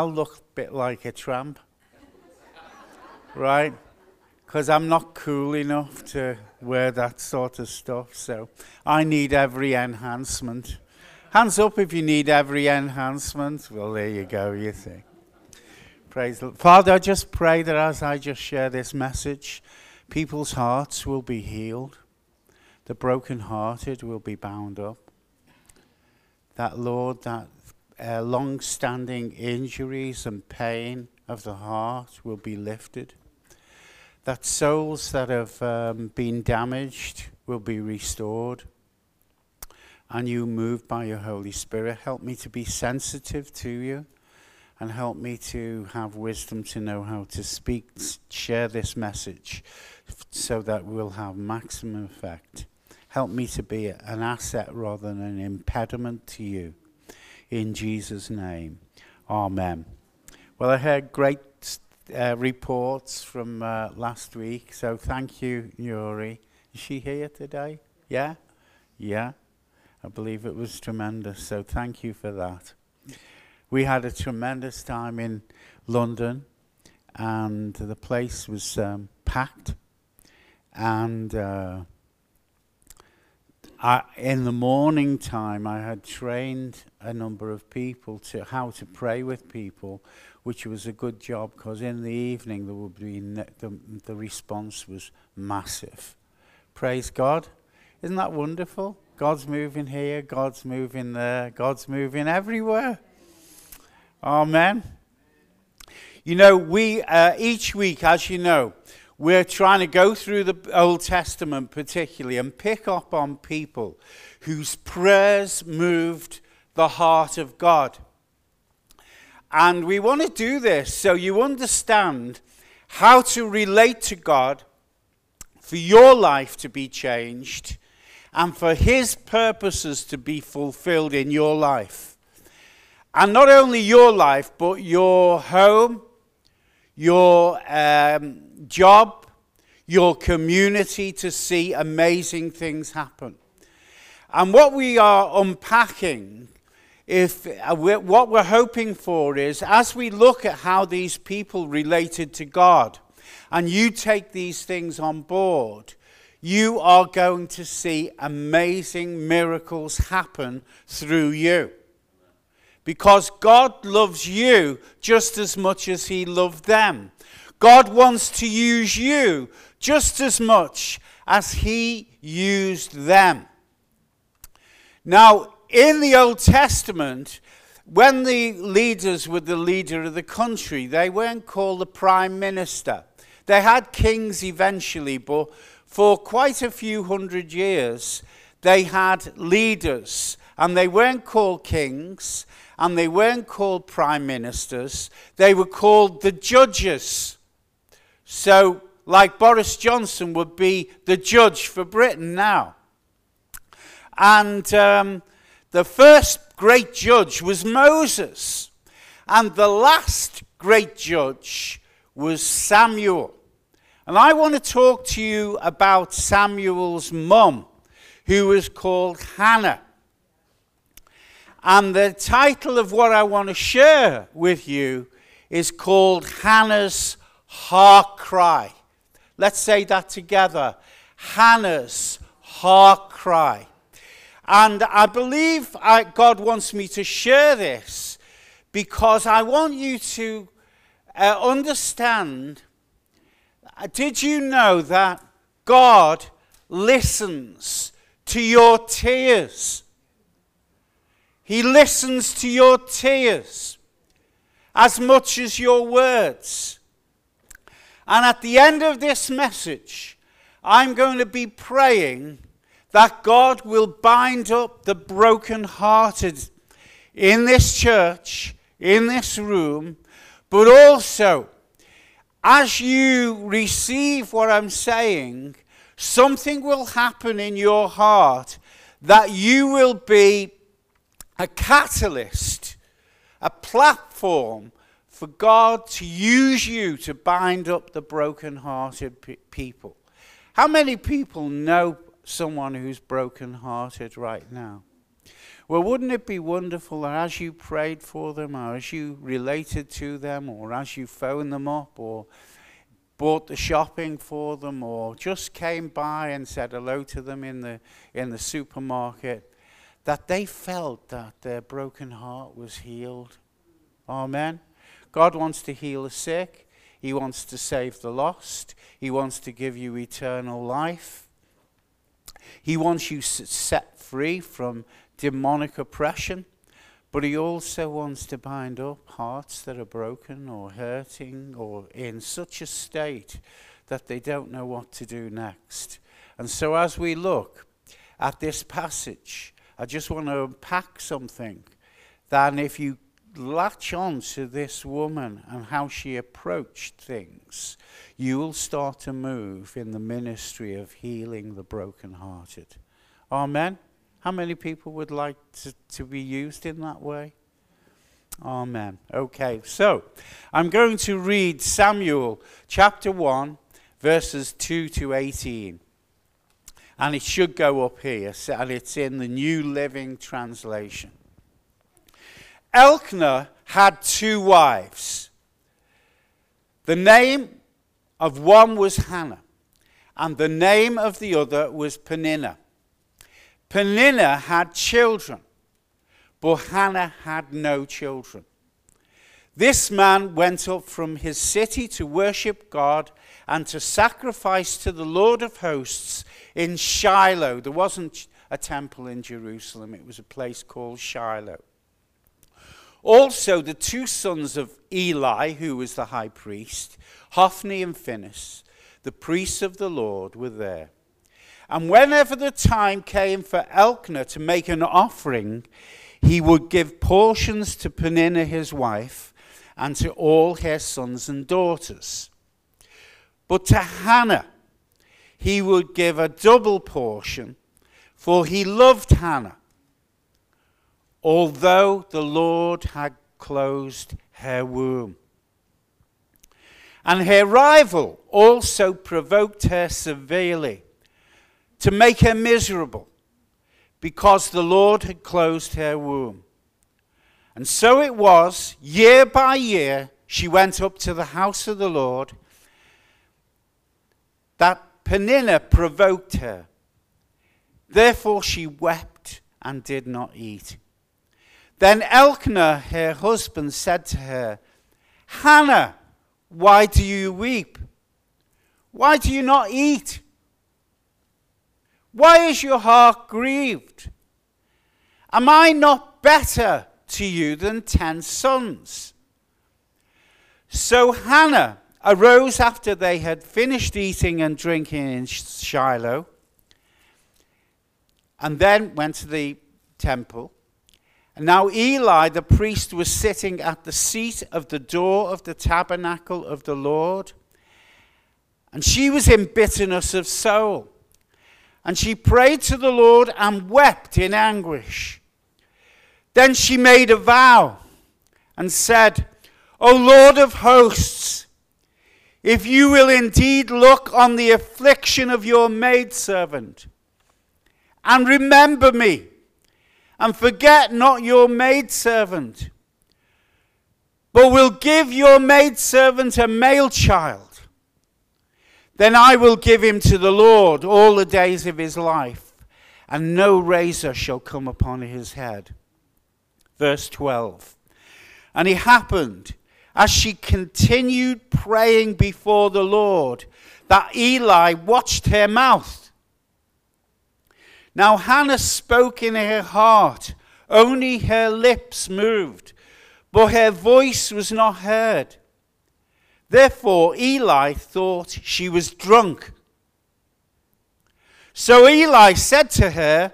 I'll look a bit like a tramp, right? Because I'm not cool enough to wear that sort of stuff. So I need every enhancement. Hands up if you need every enhancement. Well, there you go, you think. Praise the Lord. Father, I just pray that as I just share this message, people's hearts will be healed, the brokenhearted will be bound up. That, Lord, that uh, long standing injuries and pain of the heart will be lifted. That souls that have um, been damaged will be restored. And you, moved by your Holy Spirit, help me to be sensitive to you and help me to have wisdom to know how to speak, share this message so that we'll have maximum effect. Help me to be an asset rather than an impediment to you. In Jesus' name, Amen. Well, I heard great uh, reports from uh, last week, so thank you, Yuri. Is she here today? Yeah? Yeah. I believe it was tremendous, so thank you for that. We had a tremendous time in London, and the place was um, packed. And uh, I, in the morning time, I had trained a number of people to how to pray with people, which was a good job because in the evening there would be ne- the, the response was massive. Praise God! Isn't that wonderful? God's moving here, God's moving there, God's moving everywhere. Amen. You know, we, uh, each week, as you know, we're trying to go through the Old Testament particularly and pick up on people whose prayers moved the heart of God. And we want to do this so you understand how to relate to God for your life to be changed and for His purposes to be fulfilled in your life. And not only your life, but your home, your um, job, your community to see amazing things happen. And what we are unpacking, if uh, we're, what we're hoping for is as we look at how these people related to God, and you take these things on board, you are going to see amazing miracles happen through you because God loves you just as much as He loved them. God wants to use you just as much as He used them. Now, in the Old Testament, when the leaders were the leader of the country, they weren't called the prime minister. They had kings eventually, but for quite a few hundred years, they had leaders, and they weren't called kings, and they weren't called prime ministers, they were called the judges. So, like Boris Johnson would be the judge for Britain now. And um, the first great judge was Moses, and the last great judge was Samuel. And I want to talk to you about Samuel's mum, who was called Hannah. And the title of what I want to share with you is called Hannah's Heart Cry. Let's say that together. Hannah's Heart Cry. And I believe I, God wants me to share this because I want you to uh, understand. Uh, did you know that God listens to your tears? He listens to your tears as much as your words. And at the end of this message, I'm going to be praying that God will bind up the broken-hearted in this church, in this room, but also as you receive what I'm saying, something will happen in your heart that you will be a catalyst, a platform for God to use you to bind up the broken-hearted pe- people. How many people know someone who's broken-hearted right now? Well, wouldn't it be wonderful that as you prayed for them, or as you related to them, or as you phoned them up, or bought the shopping for them, or just came by and said hello to them in the, in the supermarket, that they felt that their broken heart was healed? Amen. God wants to heal the sick. He wants to save the lost. He wants to give you eternal life. He wants you set free from demonic oppression. But he also wants to bind up hearts that are broken or hurting or in such a state that they don't know what to do next. And so, as we look at this passage, I just want to unpack something. That if you latch on to this woman and how she approached things, you will start to move in the ministry of healing the brokenhearted. Amen. How many people would like to, to be used in that way? Amen. Okay, so I'm going to read Samuel chapter 1, verses 2 to 18. And it should go up here, and it's in the New Living Translation. Elkanah had two wives. The name of one was Hannah, and the name of the other was Peninnah. Peninnah had children, but Hannah had no children. This man went up from his city to worship God and to sacrifice to the Lord of hosts in Shiloh. There wasn't a temple in Jerusalem, it was a place called Shiloh. Also, the two sons of Eli, who was the high priest, Hophni and Phinehas, the priests of the Lord, were there. And whenever the time came for Elkanah to make an offering, he would give portions to Peninnah his wife and to all her sons and daughters. But to Hannah he would give a double portion, for he loved Hannah although the Lord had closed her womb. And her rival also provoked her severely to make her miserable because the Lord had closed her womb. And so it was, year by year, she went up to the house of the Lord, that Peninnah provoked her. Therefore she wept and did not eat. Then Elkanah, her husband, said to her, Hannah, why do you weep? Why do you not eat? Why is your heart grieved? Am I not better to you than ten sons? So Hannah arose after they had finished eating and drinking in Shiloh, and then went to the temple. Now Eli the priest was sitting at the seat of the door of the tabernacle of the Lord. And she was in bitterness of soul. And she prayed to the Lord and wept in anguish. Then she made a vow and said, O Lord of hosts, if you will indeed look on the affliction of your maidservant and remember me and forget not your maidservant, but will give your maidservant a male child. Then I will give him to the Lord all the days of his life, and no razor shall come upon his head. Verse 12. And it happened, as she continued praying before the Lord, that Eli watched her mouth now Hannah spoke in her heart, only her lips moved, but her voice was not heard. Therefore Eli thought she was drunk. So Eli said to her,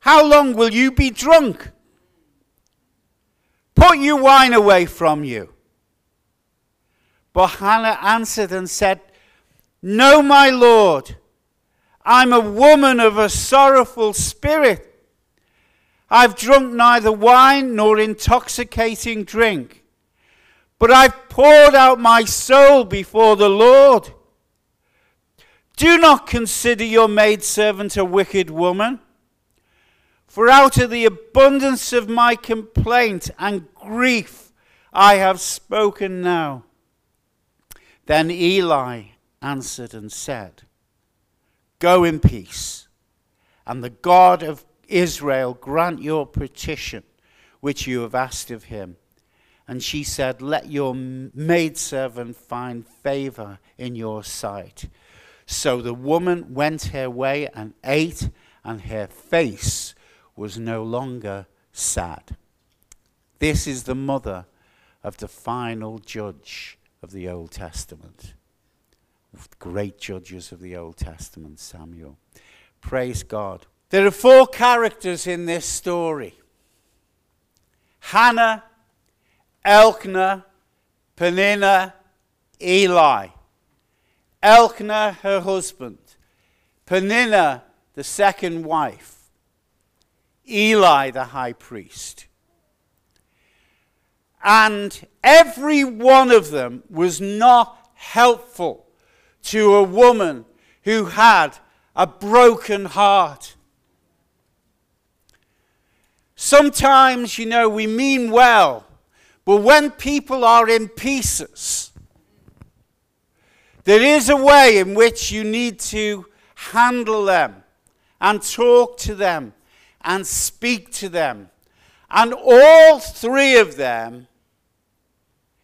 How long will you be drunk? Put your wine away from you. But Hannah answered and said, No, my Lord. I'm a woman of a sorrowful spirit. I've drunk neither wine nor intoxicating drink, but I've poured out my soul before the Lord. Do not consider your maidservant a wicked woman, For out of the abundance of my complaint and grief I have spoken now. Then Eli answered and said, Go in peace, and the God of Israel grant your petition which you have asked of him. And she said, Let your maidservant find favor in your sight. So the woman went her way and ate, and her face was no longer sad. This is the mother of the final judge of the Old Testament. Great judges of the Old Testament, Samuel. Praise God. There are four characters in this story Hannah, Elkanah, Peninnah, Eli. Elkanah, her husband. Peninnah, the second wife. Eli the high priest. And every one of them was not helpful to a woman who had a broken heart. Sometimes, you know, we mean well, but when people are in pieces, there is a way in which you need to handle them and talk to them and speak to them. And all three of them,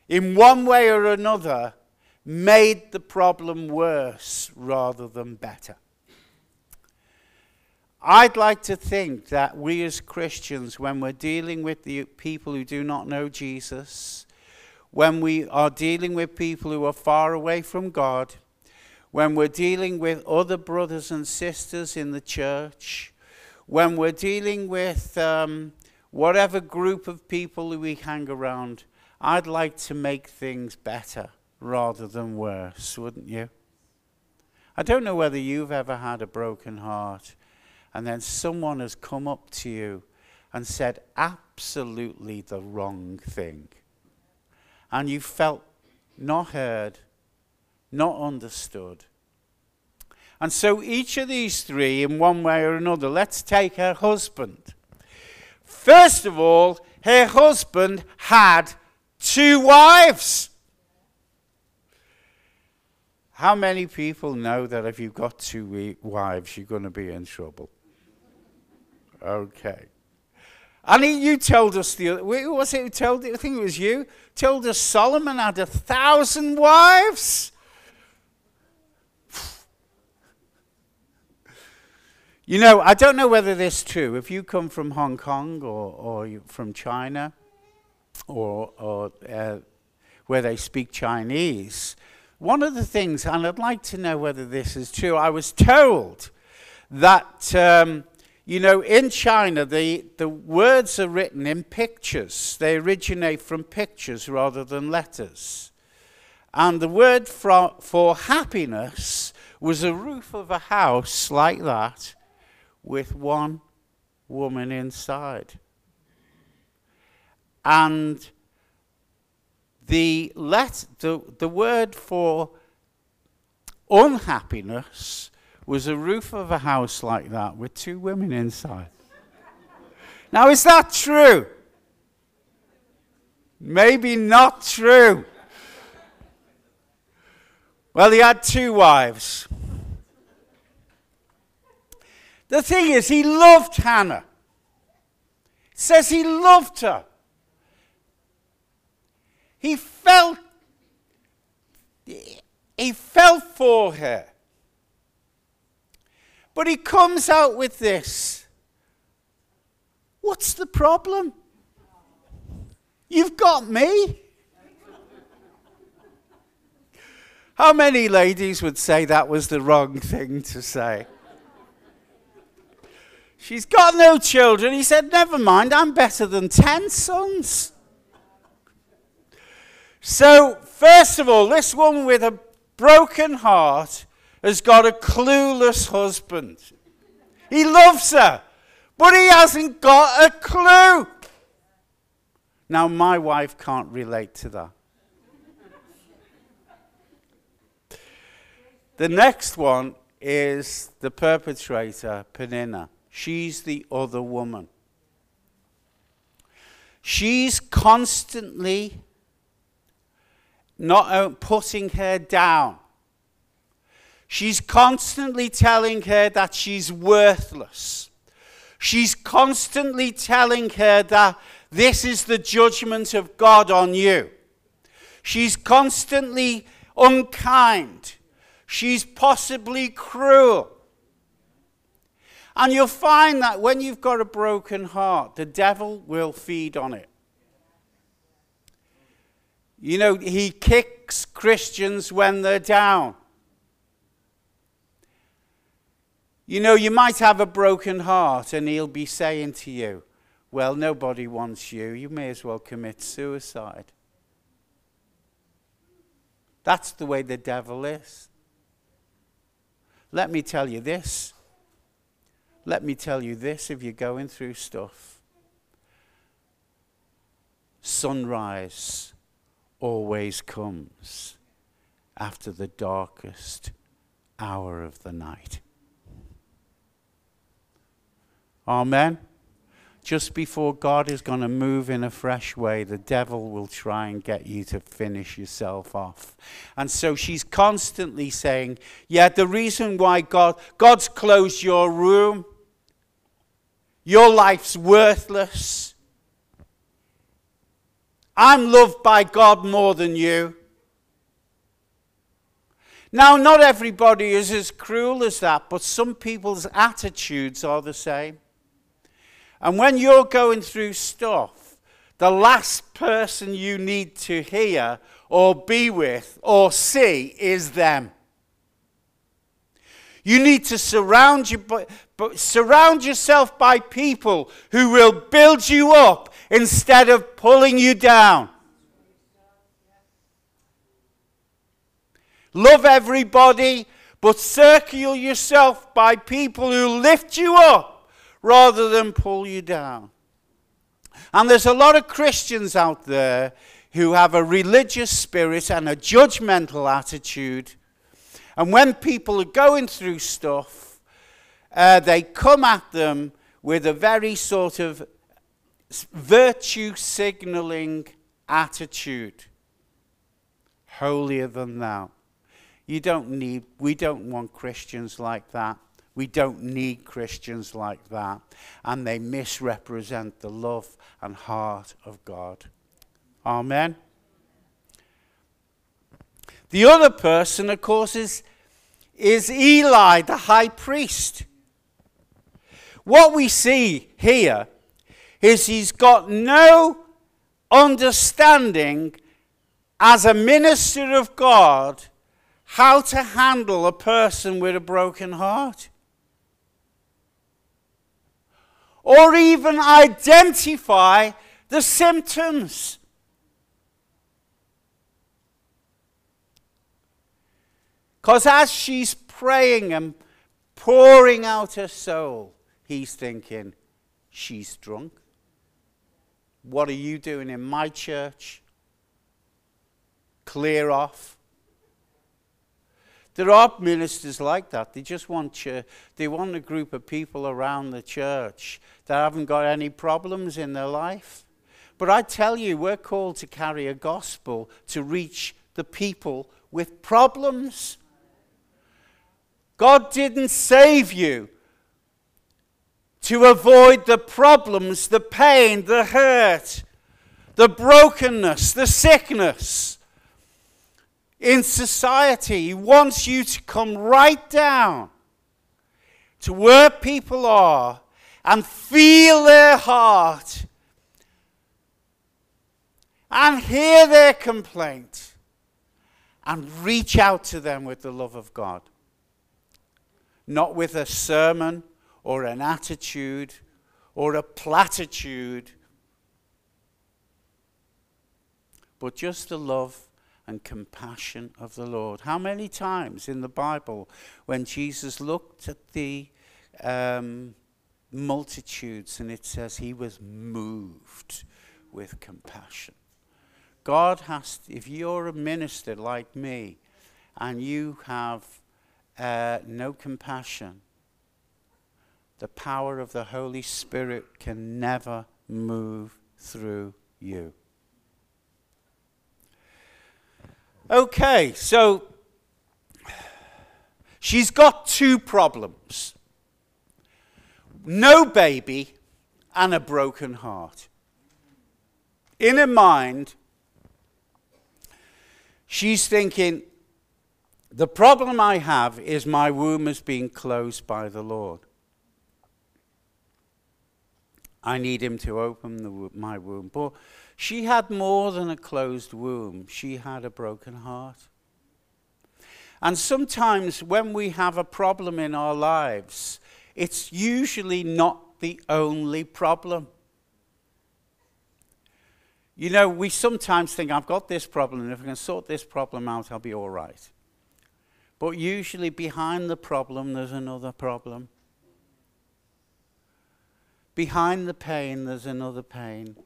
in one way or another, made the problem worse rather than better. I'd like to think that we as Christians, when we're dealing with the people who do not know Jesus, when we are dealing with people who are far away from God, when we're dealing with other brothers and sisters in the church, when we're dealing with um, whatever group of people we hang around, I'd like to make things better rather than worse, wouldn't you? I don't know whether you've ever had a broken heart and then someone has come up to you and said absolutely the wrong thing. And you felt not heard, not understood, and so each of these three, in one way or another, let's take her husband. First of all, her husband had two wives. How many people know that if you've got two wives, you're going to be in trouble? Okay. And you told us the other, was it who told I think it was you, told us Solomon had a thousand wives. You know, I don't know whether this is true. If you come from Hong Kong or, or from China or, or uh, where they speak Chinese, one of the things, and I'd like to know whether this is true, I was told that, um, you know, in China, the, the words are written in pictures. They originate from pictures rather than letters. And the word for, for happiness was a roof of a house like that with one woman inside. And the, let, the, the word for unhappiness was a roof of a house like that with two women inside. now, is that true? Maybe not true. Well, he had two wives. The thing is, he loved Hannah. Says he loved her. He felt he felt for her. But he comes out with this. What's the problem? You've got me. How many ladies would say that was the wrong thing to say? She's got no children. He said, Never mind, I'm better than 10 sons. So, first of all, this woman with a broken heart has got a clueless husband. He loves her, but he hasn't got a clue. Now, my wife can't relate to that. The next one is the perpetrator, Peninnah. She's the other woman. She's constantly not putting her down. She's constantly telling her that she's worthless. She's constantly telling her that this is the judgment of God on you. She's constantly unkind. She's possibly cruel. And you'll find that when you've got a broken heart, the devil will feed on it. You know, he kicks Christians when they're down. You know, you might have a broken heart, and he'll be saying to you, Well, nobody wants you. You may as well commit suicide. That's the way the devil is. Let me tell you this. Let me tell you this if you're going through stuff. Sunrise always comes after the darkest hour of the night. Amen. Just before God is going to move in a fresh way, the devil will try and get you to finish yourself off. And so she's constantly saying, Yeah, the reason why God, God's closed your room, your life's worthless. I'm loved by God more than you. Now, not everybody is as cruel as that, but some people's attitudes are the same. And when you're going through stuff, the last person you need to hear or be with or see is them. You need to surround, you, surround yourself by people who will build you up instead of pulling you down. Love everybody, but circle yourself by people who lift you up rather than pull you down. And there's a lot of Christians out there who have a religious spirit and a judgmental attitude. And when people are going through stuff, uh, they come at them with a very sort of virtue signaling attitude. Holier than thou. You don't need, we don't want Christians like that. We don't need Christians like that. And they misrepresent the love and heart of God. Amen. The other person, of course, is, is Eli, the high priest. What we see here is he's got no understanding as a minister of God how to handle a person with a broken heart. or even identify the symptoms. Because as she's praying and pouring out her soul, he's thinking, she's drunk. What are you doing in my church? Clear off. There are ministers like that. They just want ch- they want a group of people around the church that haven't got any problems in their life. But I tell you, we're called to carry a gospel to reach the people with problems. God didn't save you to avoid the problems, the pain, the hurt, the brokenness, the sickness in society. He wants you to come right down to where people are and feel their heart and hear their complaint and reach out to them with the love of God. Not with a sermon or an attitude or a platitude, but just the love and compassion of the Lord. How many times in the Bible, when Jesus looked at the um, multitudes and it says he was moved with compassion? God has, to, if you're a minister like me and you have uh, no compassion, the power of the Holy Spirit can never move through you. Okay, so she's got two problems no baby and a broken heart. In her mind, she's thinking, the problem I have is my womb has been closed by the Lord. I need him to open the, my womb. But she had more than a closed womb, she had a broken heart. And sometimes when we have a problem in our lives, it's usually not the only problem. You know, we sometimes think, I've got this problem, and if I can sort this problem out, I'll be all right. But usually, behind the problem, there's another problem. Behind the pain, there's another pain.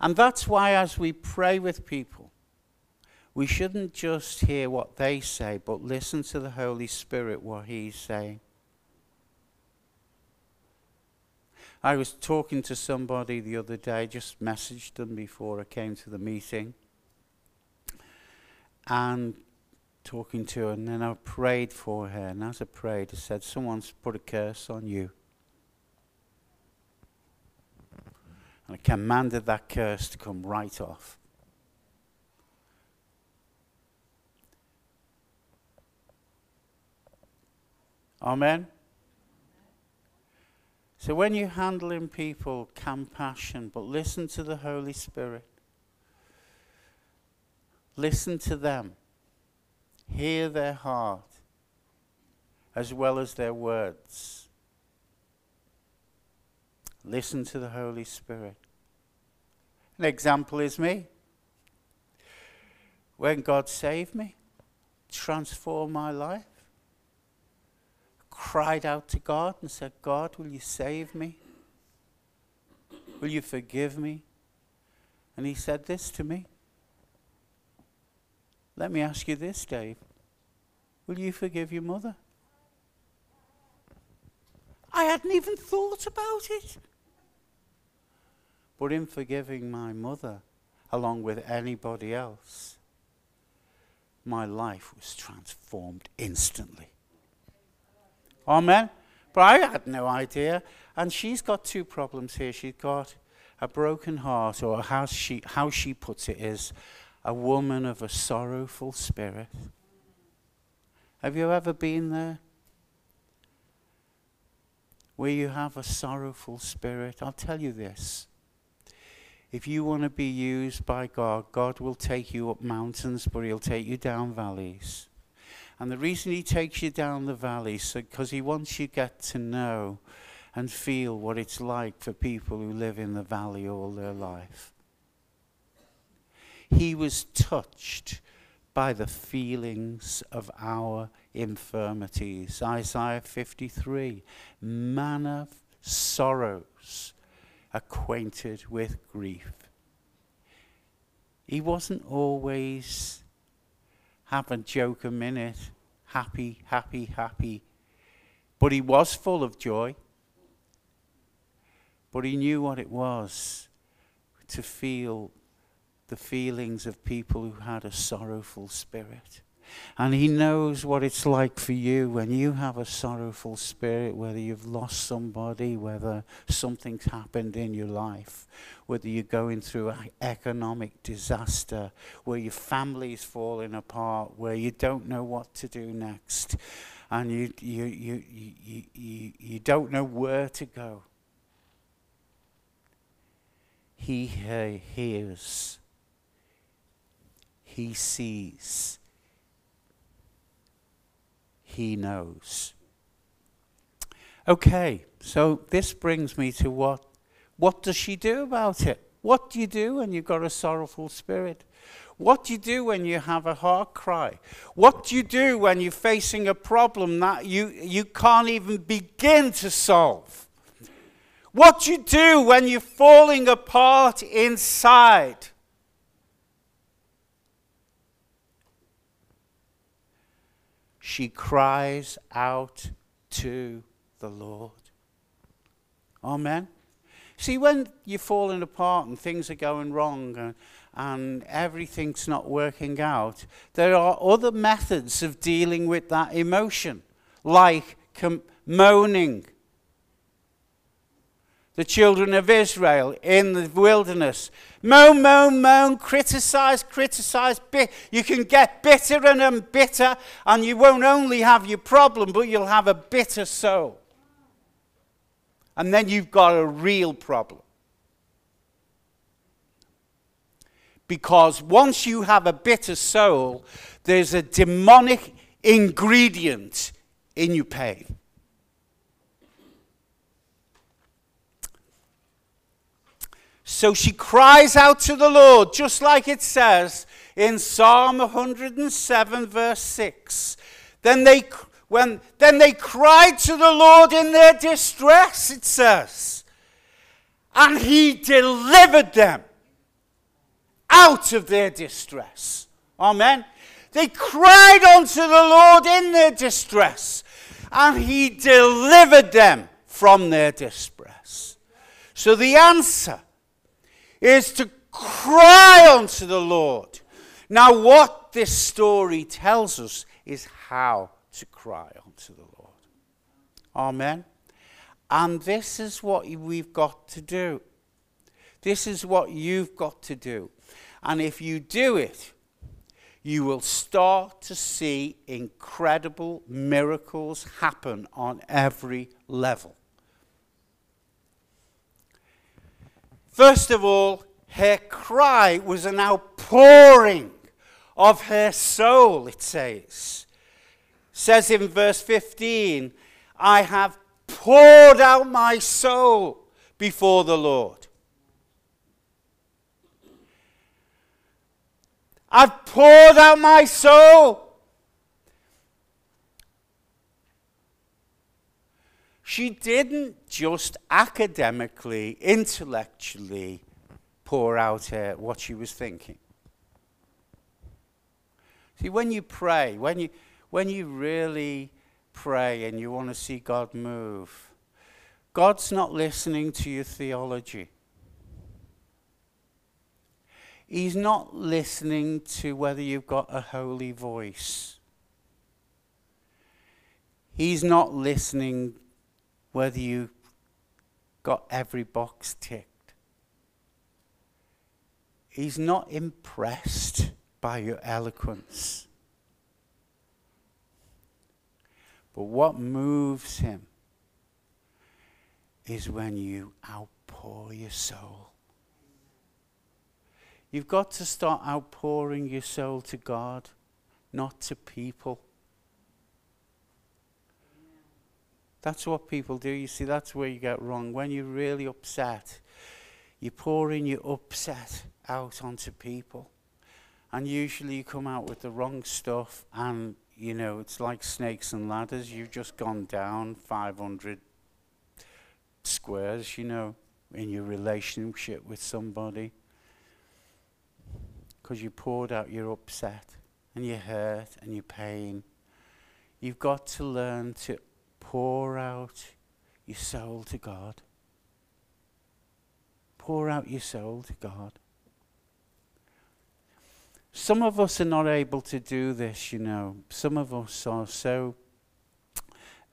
And that's why, as we pray with people, we shouldn't just hear what they say, but listen to the Holy Spirit, what He's saying. I was talking to somebody the other day, just messaged them before I came to the meeting, and talking to her, and then I prayed for her, and as I prayed, I said, Someone's put a curse on you. And I commanded that curse to come right off. Amen. So when you're handling people, compassion, but listen to the Holy Spirit. Listen to them. Hear their heart as well as their words. Listen to the Holy Spirit. An example is me. When God saved me, transformed my life, cried out to God and said, God, will you save me? Will you forgive me? And he said this to me. Let me ask you this, Dave. Will you forgive your mother? I hadn't even thought about it. But in forgiving my mother, along with anybody else, my life was transformed instantly. Amen? But I had no idea. And she's got two problems here. She's got a broken heart, or how she, how she puts it is, a woman of a sorrowful spirit. Have you ever been there? Where you have a sorrowful spirit? I'll tell you this if you want to be used by God, God will take you up mountains, but He'll take you down valleys. And the reason He takes you down the valleys is because He wants you to get to know and feel what it's like for people who live in the valley all their life. He was touched by the feelings of our infirmities. Isaiah 53 man of sorrows acquainted with grief. He wasn't always have a joke a minute, happy, happy, happy, but he was full of joy. But he knew what it was to feel the feelings of people who had a sorrowful spirit. And He knows what it's like for you when you have a sorrowful spirit, whether you've lost somebody, whether something's happened in your life, whether you're going through an economic disaster, where your family's falling apart, where you don't know what to do next, and you, you, you, you, you, you don't know where to go. He hears. He sees he knows. Okay, so this brings me to what what does she do about it? What do you do when you've got a sorrowful spirit? What do you do when you have a heart cry? What do you do when you're facing a problem that you, you can't even begin to solve? What do you do when you're falling apart inside? She cries out to the Lord. Amen. See, when you're falling apart and things are going wrong and, and everything's not working out, there are other methods of dealing with that emotion, like com- moaning. The children of Israel in the wilderness. Moan, moan, moan, criticize, criticize. You can get bitter and bitter, and you won't only have your problem, but you'll have a bitter soul and then you've got a real problem. Because once you have a bitter soul, there's a demonic ingredient in your pain. So she cries out to the Lord, just like it says in Psalm 107, verse 6. Then they when then they cried to the Lord in their distress, it says. And he delivered them out of their distress. Amen. They cried unto the Lord in their distress, and he delivered them from their distress. So the answer is to cry unto the Lord. Now, what this story tells us is how to cry unto the Lord. Amen. And this is what we've got to do. This is what you've got to do. And if you do it, you will start to see incredible miracles happen on every level. First of all, her cry was an outpouring of her soul, it says says in verse 15, I have poured out my soul before the Lord. I've poured out my soul. She didn't just academically, intellectually pour out her, what she was thinking. See, when you pray, when you, when you really pray and you want to see God move, God's not listening to your theology. He's not listening to whether you've got a holy voice. He's not listening whether you got every box ticked. He's not impressed by your eloquence. But what moves him is when you outpour your soul. You've got to start outpouring your soul to God, not to people. That's what people do. You see, that's where you get wrong. When you're really upset, you're pouring your upset out onto people. And usually you come out with the wrong stuff and you know, it's like snakes and ladders. You've just gone down 500 squares, you know, in your relationship with somebody. Because you poured out your upset and your hurt and your pain. You've got to learn to pour out your soul to God. Pour out your soul to God. Some of us are not able to do this, you know. Some of us are so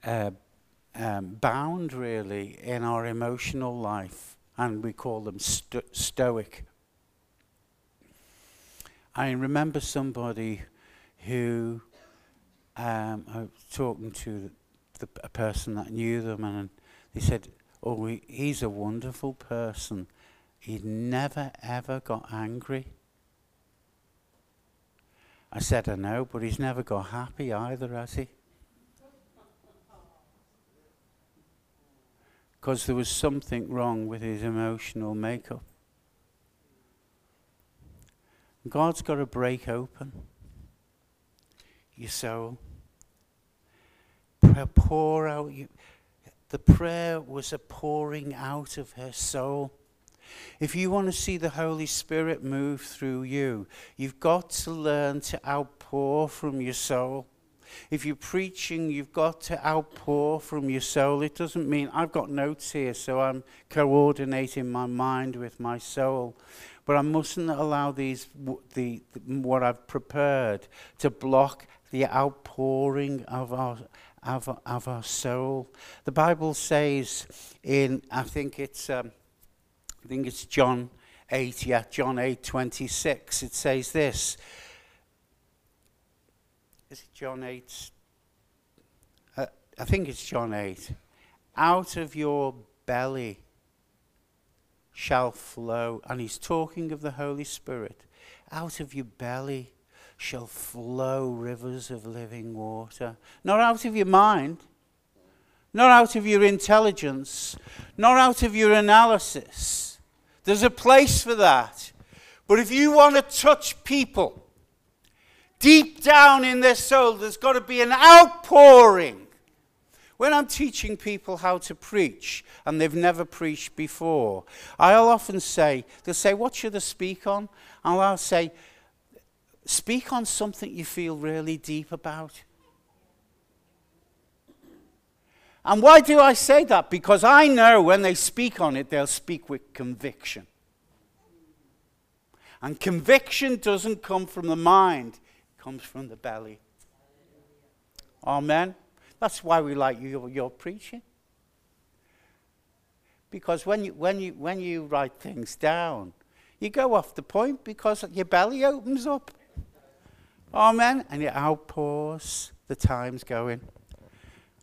uh, um, bound, really, in our emotional life, and we call them sto- stoic. I remember somebody who um, I was talking to the, a person that knew them, and they said, "Oh, he, he's a wonderful person. He never ever got angry." I said, I know, but he's never got happy either, has he? Because there was something wrong with his emotional makeup. God's got to break open your soul. Pour out you. The prayer was a pouring out of her soul. If you want to see the Holy Spirit move through you, you've got to learn to outpour from your soul. If you're preaching, you've got to outpour from your soul. It doesn't mean I've got notes here, so I'm coordinating my mind with my soul. But I mustn't allow these, the, the what I've prepared to block the outpouring of our, of, of our soul. The Bible says in, I think it's, um, I think it's John 8, yeah, John 8, 26. It says this. Is it John 8? Uh, I think it's John 8. Out of your belly shall flow, and he's talking of the Holy Spirit. Out of your belly shall flow rivers of living water. Not out of your mind, not out of your intelligence, not out of your analysis. There's a place for that. But if you want to touch people, deep down in their soul, there's got to be an outpouring. When I'm teaching people how to preach and they've never preached before, I'll often say, they'll say, What should I speak on? And I'll say, Speak on something you feel really deep about. And why do I say that? Because I know when they speak on it, they'll speak with conviction. And conviction doesn't come from the mind, it comes from the belly. Amen. That's why we like your, your preaching. Because when you, when, you, when you write things down, you go off the point because your belly opens up. Amen. And it outpours. The time's going.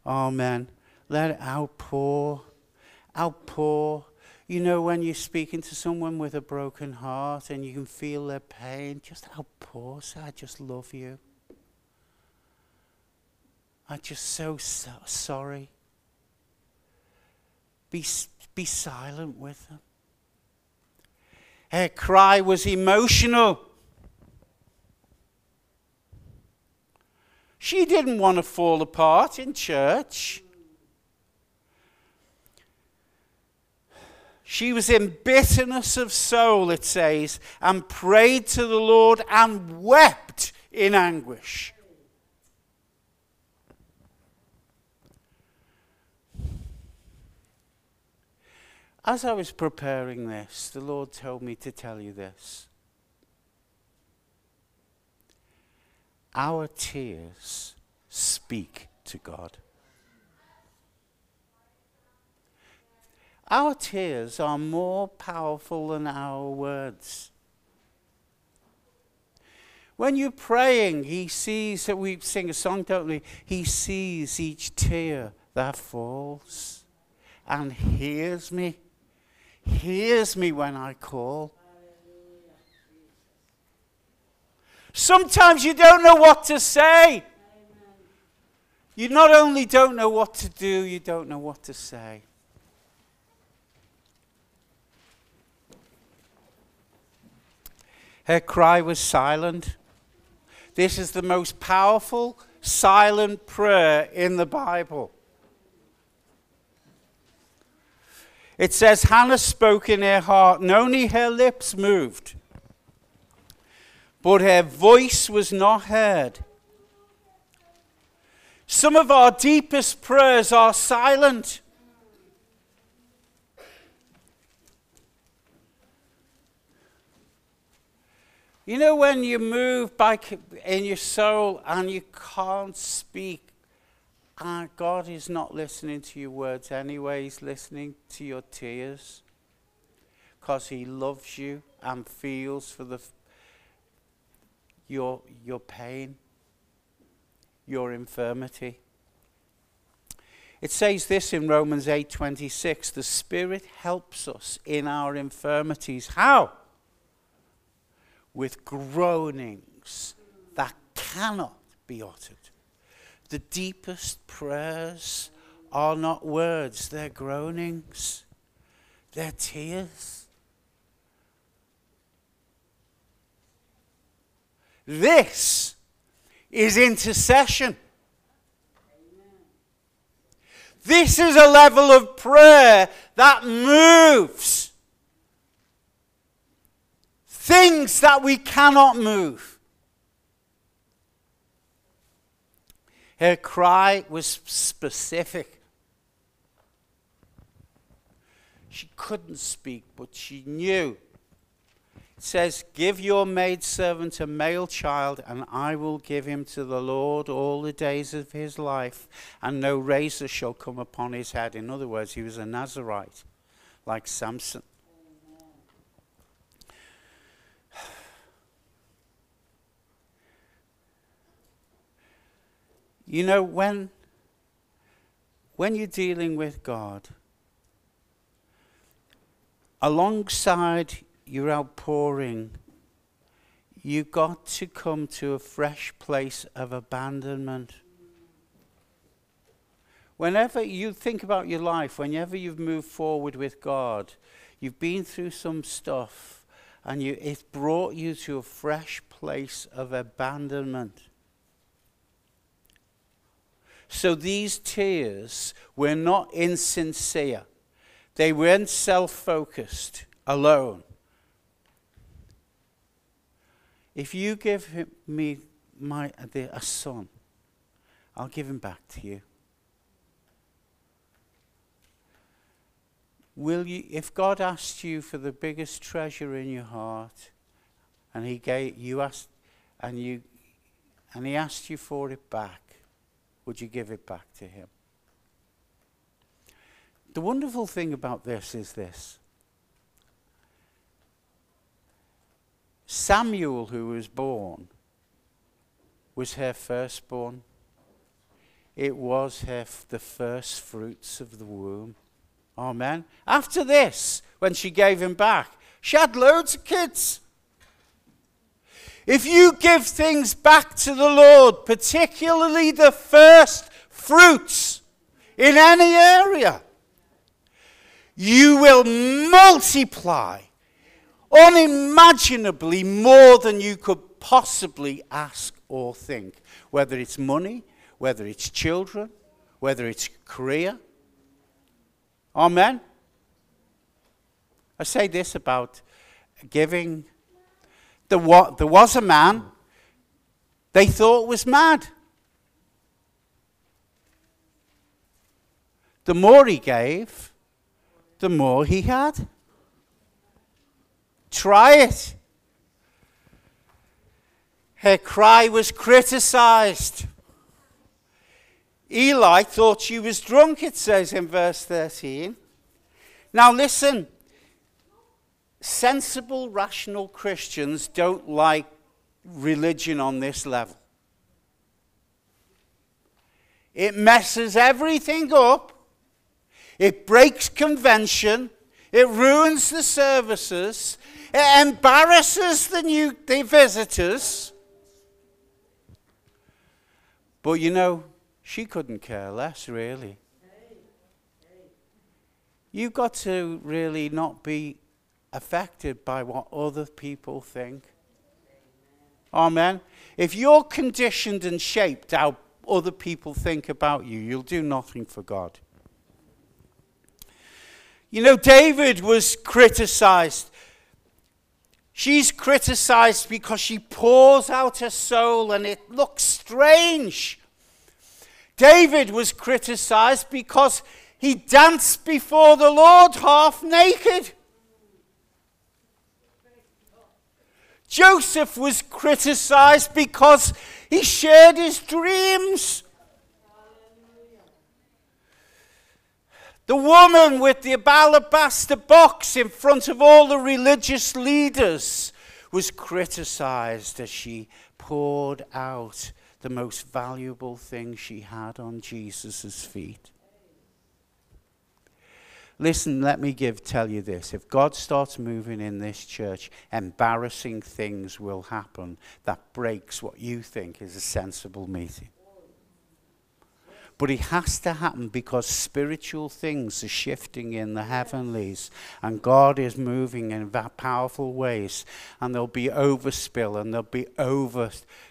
Amen. Let it outpour. Outpour. You know, when you're speaking to someone with a broken heart and you can feel their pain, just outpour. Say, I just love you. I'm just so, so sorry. Be, be silent with them. Her cry was emotional. She didn't want to fall apart in church. She was in bitterness of soul, it says, and prayed to the Lord and wept in anguish. As I was preparing this, the Lord told me to tell you this. Our tears speak to God. Our tears are more powerful than our words. When you're praying, He sees that we sing a song, don't we? He sees each tear that falls and hears me hears me when I call. Sometimes you don't know what to say. You not only don't know what to do, you don't know what to say. Her cry was silent. This is the most powerful silent prayer in the Bible. It says Hannah spoke in her heart, and only her lips moved, but her voice was not heard. Some of our deepest prayers are silent. You know, when you move back in your soul and you can't speak, uh, God is not listening to your words anyway, He's listening to your tears because He loves you and feels for the, your, your pain, your infirmity. It says this in Romans 8:26, the Spirit helps us in our infirmities. How? With groanings that cannot be uttered. The deepest prayers are not words, they're groanings, they're tears. This is intercession. This is a level of prayer that moves things that we cannot move. Her cry was specific. She couldn't speak, but she knew. It says, Give your maidservant a male child, and I will give him to the Lord all the days of his life, and no razor shall come upon his head. In other words, he was a Nazarite, like Samson. You know, when, when you're dealing with God, alongside your outpouring, you've got to come to a fresh place of abandonment. Whenever you think about your life, whenever you've moved forward with God, you've been through some stuff and you, it's brought you to a fresh place of abandonment. So these tears were not insincere, they weren't self focused alone. If you give him, me my, the, a son, I'll give him back to you. Will you, if God asked you for the biggest treasure in your heart, and He gave you asked, and you, and He asked you for it back, would you give it back to him? The wonderful thing about this is this Samuel, who was born, was her firstborn. It was her f- the first fruits of the womb. Amen. After this, when she gave him back, she had loads of kids. If you give things back to the Lord, particularly the first fruits in any area, you will multiply unimaginably more than you could possibly ask or think. Whether it's money, whether it's children, whether it's career. Amen. I say this about giving there was, there was a man they thought was mad. The more he gave, the more he had. Try it. Her cry was criticized. Eli thought she was drunk, it says in verse 13. Now listen, sensible, rational Christians don't like religion on this level. It messes everything up. It breaks convention. It ruins the services. It embarrasses the new the visitors. But you know, she couldn't care less, really. You've got to really not be affected by what other people think. Amen. If you're conditioned and shaped how other people think about you, you'll do nothing for God. You know, David was criticized. She's criticized because she pours out her soul and it looks strange. David was criticized because he danced before the Lord half naked. Joseph was criticized because he shared his dreams. The woman with the alabaster box in front of all the religious leaders was criticized as she poured out the most valuable thing she had on Jesus' feet. Listen, let me give tell you this. If God starts moving in this church, embarrassing things will happen that breaks what you think is a sensible meeting. But it has to happen because spiritual things are shifting in the heavenlies and God is moving in powerful ways. And there'll be overspill and there'll be over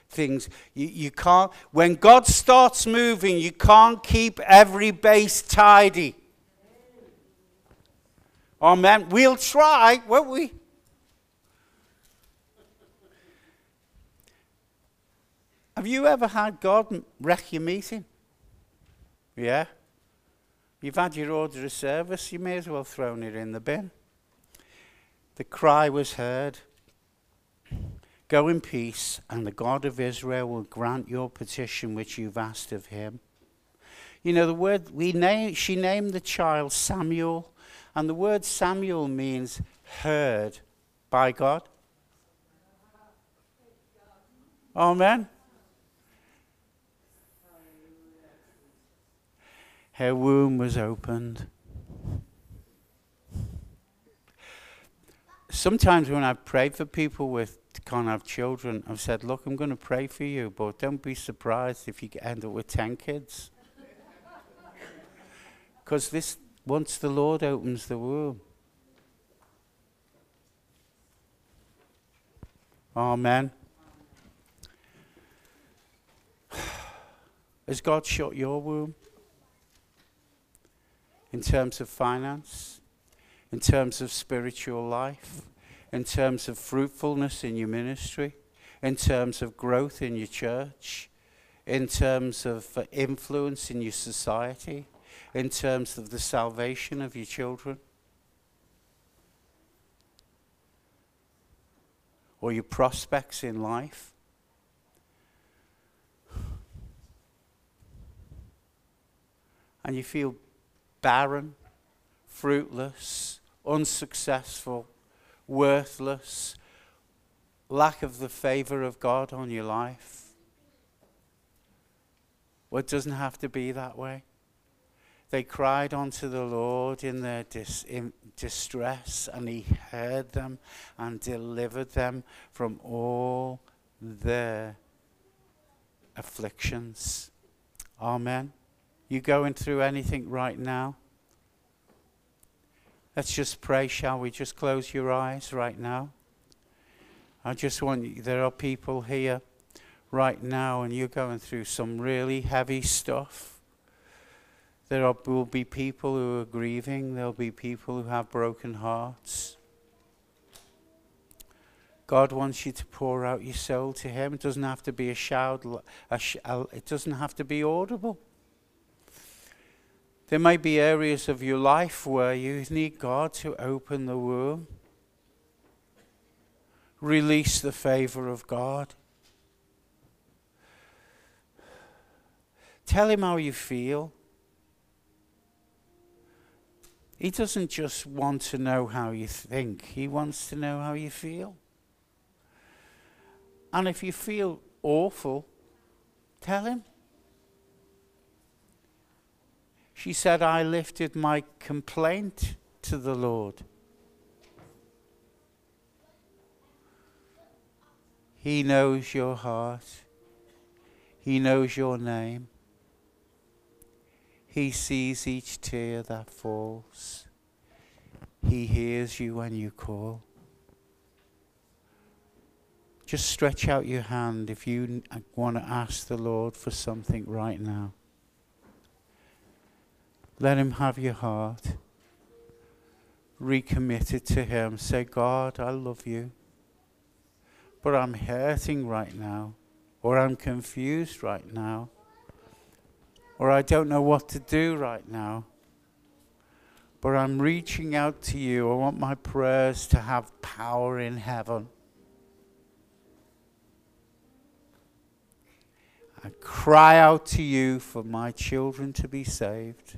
things. You, you can't, when God starts moving, you can't keep every base tidy. Amen. We'll try, won't we? Have you ever had God wreck your meeting? Yeah? You've had your order of service, you may as well thrown it in the bin. The cry was heard. Go in peace, and the God of Israel will grant your petition which you've asked of him. You know, the word we name, she named the child Samuel, and the word Samuel means heard by God. Amen. Her womb was opened. Sometimes when I've prayed for people with can't have children, I've said, look, I'm going to pray for you, but don't be surprised if you end up with 10 kids. Because this, once the Lord opens the womb, Amen. Has God shut your womb? In terms of finance, in terms of spiritual life, in terms of fruitfulness in your ministry, in terms of growth in your church, in terms of uh, influence in your society, in terms of the salvation of your children, or your prospects in life. And you feel barren, fruitless, unsuccessful, worthless, lack of the favor of God on your life. Well, it doesn't have to be that way. They cried unto the Lord in their dis- in distress, and He heard them and delivered them from all their afflictions. Amen. You going through anything right now? Let's just pray, shall we? Just close your eyes right now. I just want you, there are people here right now, and you're going through some really heavy stuff. There are, will be people who are grieving, there'll be people who have broken hearts. God wants you to pour out your soul to Him. It doesn't have to be a shout, a sh- it doesn't have to be audible. There may be areas of your life where you need God to open the womb, release the favor of God. Tell Him how you feel. He doesn't just want to know how you think, He wants to know how you feel. And if you feel awful, tell Him. She said, I lifted my complaint to the Lord. He knows your heart. He knows your name. He sees each tear that falls. He hears you when you call. Just stretch out your hand if you want to ask the Lord for something right now. Let Him have your heart. Recommit it to Him. Say, God, I love you. But I'm hurting right now. Or I'm confused right now. Or I don't know what to do right now. But I'm reaching out to you. I want my prayers to have power in heaven. I cry out to you for my children to be saved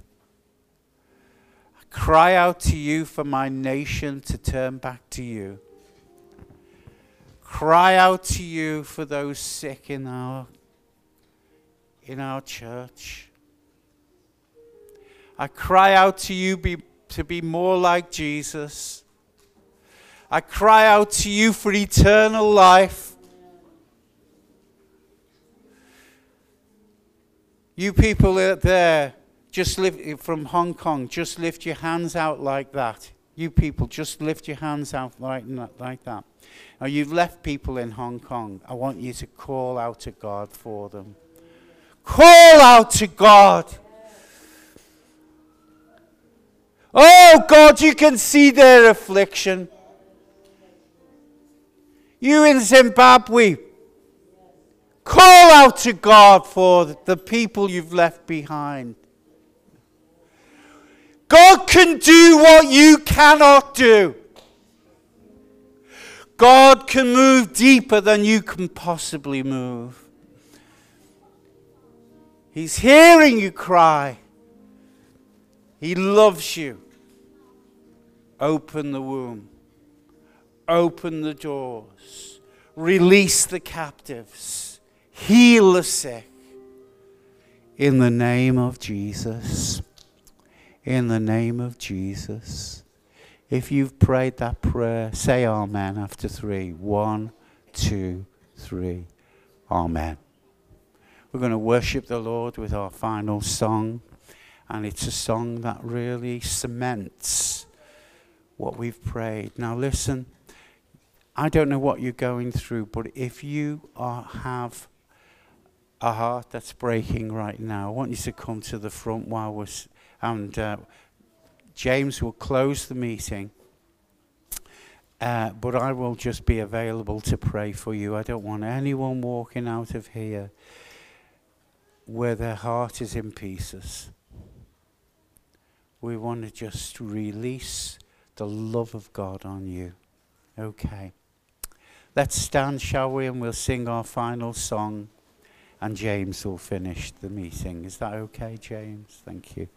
cry out to you for my nation to turn back to you. Cry out to you for those sick in our, in our church. I cry out to you be, to be more like Jesus. I cry out to you for eternal life. You people out there, just lift eh, from Hong Kong, just lift your hands out like that. You people, just lift your hands out like, like that. Now, you've left people in Hong Kong. I want you to call out to God for them. Call out to God. Oh, God, you can see their affliction. You in Zimbabwe, Call out to God for the people you've left behind. God can do what you cannot do. God can move deeper than you can possibly move. He's hearing you cry. He loves you. Open the womb. Open the doors. Release the captives. Heal the sick. In the name of Jesus. In the name of Jesus. If you've prayed that prayer, say Amen after three. One, two, three. Amen. We're going to worship the Lord with our final song, and it's a song that really cements what we've prayed. Now, listen, I don't know what you're going through, but if you are, have a heart that's breaking right now, I want you to come to the front while we're, and uh, James will close the meeting. Uh, but I will just be available to pray for you. I don't want anyone walking out of here where their heart is in pieces. We want to just release the love of God on you. Okay. Let's stand, shall we? And we'll sing our final song, and James will finish the meeting. Is that okay, James? Thank you.